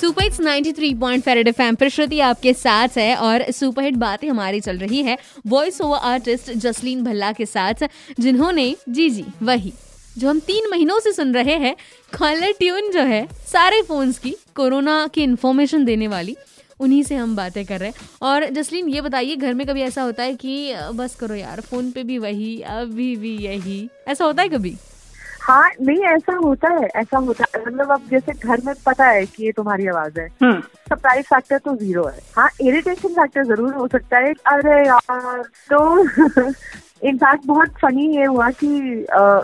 Super hits 93 point फेरेड FM पर श्रुति आपके साथ है और सुपर हिट बातें हमारी चल रही है voice over artist Jasleen Bhalla के साथ, जिन्होंने, जी जी, वही, जो हम तीन महीनों से सुन रहे हैं कॉलर ट्यून जो है, सारे फोन्स की, कोरोना की इन्फॉर्मेशन देने वाली, उन्हीं से हम बातें कर रहे हैं। और जसलीन, ये बताइए, घर में कभी ऐसा होता है कि, बस करो यार फ़ोन पे भी वही, अभी भी यही, ऐसा होता है कभी? हाँ नहीं ऐसा होता है ऐसा होता है। मतलब अब जैसे घर में पता है कि ये तुम्हारी आवाज़ है। सरप्राइज़ हम्म। फैक्टर तो ज़ीरो है। हाँ इरिटेशन फैक्टर ज़रूर हो सकता है। अरे यार तो इनफैक्ट बहुत फनी ये हुआ कि आ,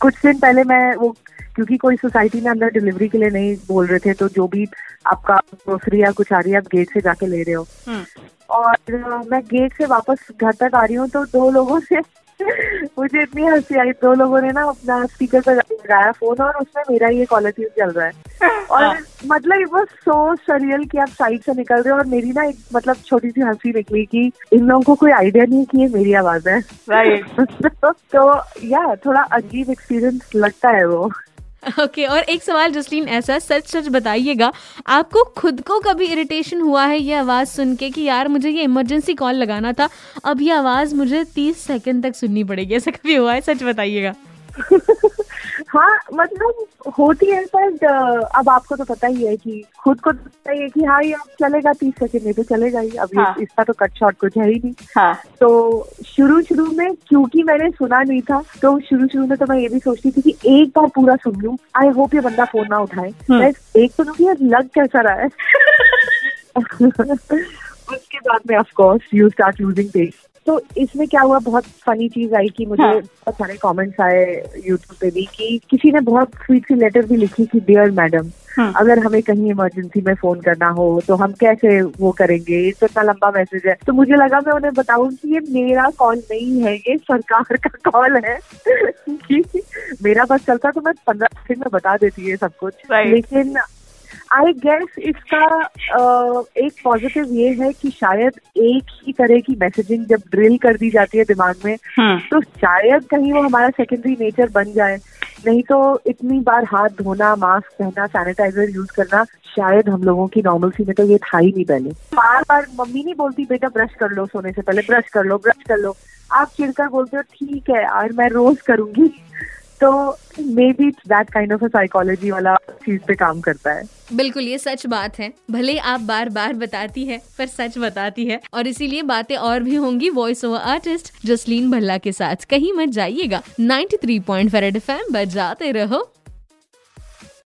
कुछ दिन पहले मैं वो क्योंकि कोई सोसाइटी में अंदर डिलीवरी के लिए नहीं बोल रहे थे तो जो भी आपका ग्रोसरी या कुछ आ रही है आप गेट से जाके ले रहे हो। हम्म। और मैं गेट से वापस घर तक आ रही हूँ तो दो लोगों से मुझे इतनी हँसी आई दो लोगों ने ना अपना स्पीकर पर लगाया फ़ोन और उसमें मेरा ये क्वालिटी चल रहा है। और हाँ। मतलब इट वॉज़ सो सरियल कि आप साइड से निकल रहे हो और मेरी ना एक मतलब छोटी सी हँसी निकली कि इन लोगों को कोई आइडिया नहीं है कि ये मेरी आवाज़ है। राइट तो या थोड़ा अजीब एक्सपीरियंस लगता है वो। ओके और एक सवाल, जसलीन, ऐसा सच सच बताइएगा, आपको खुद को कभी इरिटेशन हुआ है ये आवाज़ सुन के कि यार, मुझे ये इमरजेंसी कॉल लगाना था, अब ये आवाज़ मुझे तीस सेकंड तक सुननी पड़ेगी, ऐसा कभी हुआ है? सच बताइएगा। हाँ मतलब होती है पर अब आपको तो पता ही है कि खुद को तो पता ही है कि हाँ ये अब चलेगा तीस सेकंड में तो चलेगा ही अब हाँ. इसका तो कट शॉट कुछ है ही नहीं हाँ. तो शुरू शुरू में क्योंकि मैंने सुना नहीं था तो शुरू शुरू में तो मैं ये भी सोचती थी कि एक बार पूरा सुन लूँ आई होप ये बंदा फ़ोन ना उठाए हम्म। मैं एक सुनूँगी यार लग कैसा रहा है उसके बाद में of course you start losing taste तो इसमें क्या हुआ? बहुत फनी चीज़ आई कि मुझे हाँ. बहुत सारे कमेंट्स आए यूट्यूब पे भी कि किसी ने बहुत स्वीट सी लेटर भी लिखी कि डियर मैडम हाँ. अगर हमें कहीं इमरजेंसी में फ़ोन करना हो तो हम कैसे वो करेंगे? ये तो इतना लंबा मैसेज है। तो मुझे लगा मैं उन्हें बताऊँ कि ये मेरा कॉल नहीं है ये सरकार का कॉल है। कि मेरा बस चलता तो मैं पंद्रह सेकंड में बता देती है सब कुछ। लेकिन आई गेस इसका uh, एक पॉजिटिव ये है कि शायद एक ही तरह की मैसेजिंग जब ड्रिल कर दी जाती है दिमाग में हाँ। तो शायद कहीं वो हमारा सेकेंडरी नेचर बन जाए। नहीं तो इतनी बार हाथ धोना मास्क पहनना सैनिटाइजर यूज़ करना शायद हम लोगों की नॉर्मलसी में तो ये था ही नहीं पहले। बार बार मम्मी नहीं बोलती बेटा ब्रश कर लो सोने से पहले ब्रश कर लो ब्रश कर लो। आप चिड़कर बोलते हो ठीक है और मैं रोज करूँगी। तो maybe that kind of psychology वाला चीज़ पे काम करता है। बिल्कुल, ये सच बात है। भले आप बार बार बताती है, पर सच बताती है। और इसीलिए बातें और भी होंगी voice over artist Jasleen Bhalla के साथ। कहीं मत जाइएगा। 93 पॉइंट फेरेड एफएम, बजाते रहो।